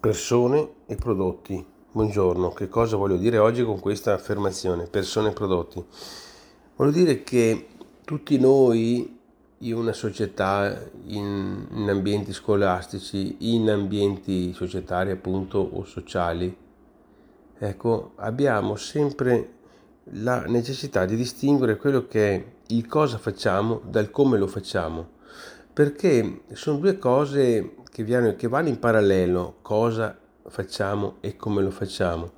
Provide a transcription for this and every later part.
Persone e prodotti. Buongiorno, che cosa voglio dire oggi con questa affermazione? Persone e prodotti. Voglio dire che tutti noi in una società, in, in ambienti scolastici, in ambienti societari appunto o sociali, ecco, abbiamo sempre la necessità di distinguere quello che è il cosa facciamo dal come lo facciamo, perché sono due cose che, viene, che vanno in parallelo, cosa facciamo e come lo facciamo.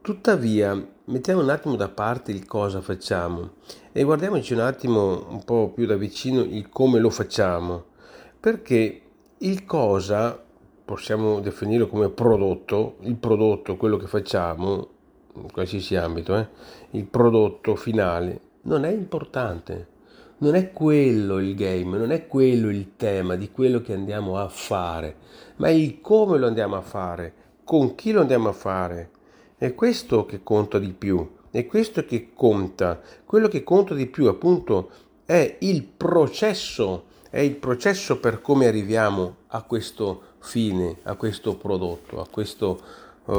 Tuttavia, mettiamo un attimo da parte il cosa facciamo e guardiamoci un attimo un po' più da vicino il come lo facciamo, perché il cosa possiamo definirlo come prodotto, il prodotto, quello che facciamo, in qualsiasi ambito, eh, il prodotto finale, non è importante non è quello il game, non è quello il tema di quello che andiamo a fare, ma è il come lo andiamo a fare, con chi lo andiamo a fare. È questo che conta di più, è questo che conta. Quello che conta di più, appunto, è il processo, è il processo per come arriviamo a questo fine, a questo prodotto, a, questo, uh,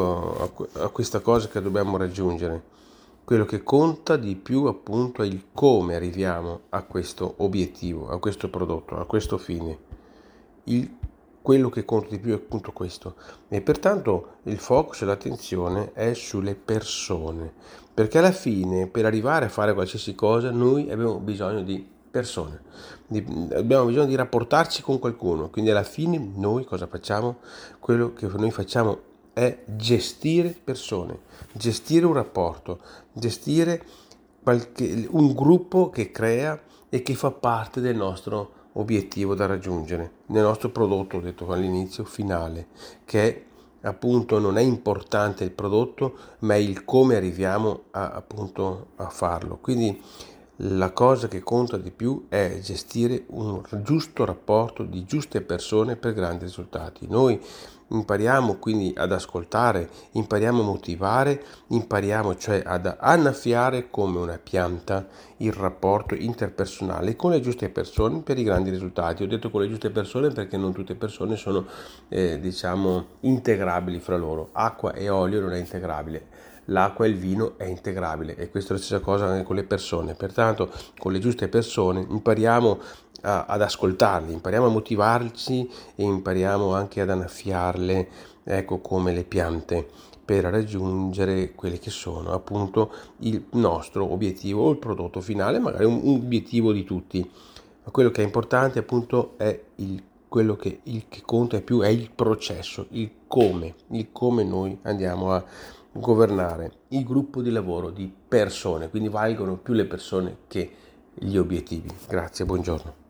a questa cosa che dobbiamo raggiungere. Quello che conta di più appunto è il come arriviamo a questo obiettivo, a questo prodotto, a questo fine. Il, quello che conta di più è appunto questo. E pertanto il focus e l'attenzione è sulle persone, perché alla fine per arrivare a fare qualsiasi cosa noi abbiamo bisogno di persone, di, abbiamo bisogno di rapportarci con qualcuno, quindi alla fine noi cosa facciamo? Quello che noi facciamo è gestire persone, gestire un rapporto, gestire qualche, un gruppo che crea e che fa parte del nostro obiettivo da raggiungere, nel nostro prodotto, ho detto all'inizio, finale, che appunto non è importante il prodotto, ma è il come arriviamo a, appunto a farlo. Quindi la cosa che conta di più è gestire un giusto rapporto di giuste persone per grandi risultati. Noi impariamo quindi ad ascoltare, impariamo a motivare, impariamo cioè ad annaffiare come una pianta il rapporto interpersonale con le giuste persone per i grandi risultati. Ho detto con le giuste persone perché non tutte le persone sono eh, diciamo integrabili fra loro. Acqua e olio non è integrabile l'acqua e il vino è integrabile e questa è la stessa cosa anche con le persone. Pertanto con le giuste persone impariamo a, ad ascoltarli, impariamo a motivarci e impariamo anche ad annaffiarle, ecco come le piante per raggiungere quelli che sono appunto il nostro obiettivo o il prodotto finale, magari un, un obiettivo di tutti. Ma quello che è importante appunto è il quello che, il che conta più è il processo, il come, il come noi andiamo a governare il gruppo di lavoro di persone, quindi valgono più le persone che gli obiettivi. Grazie, buongiorno.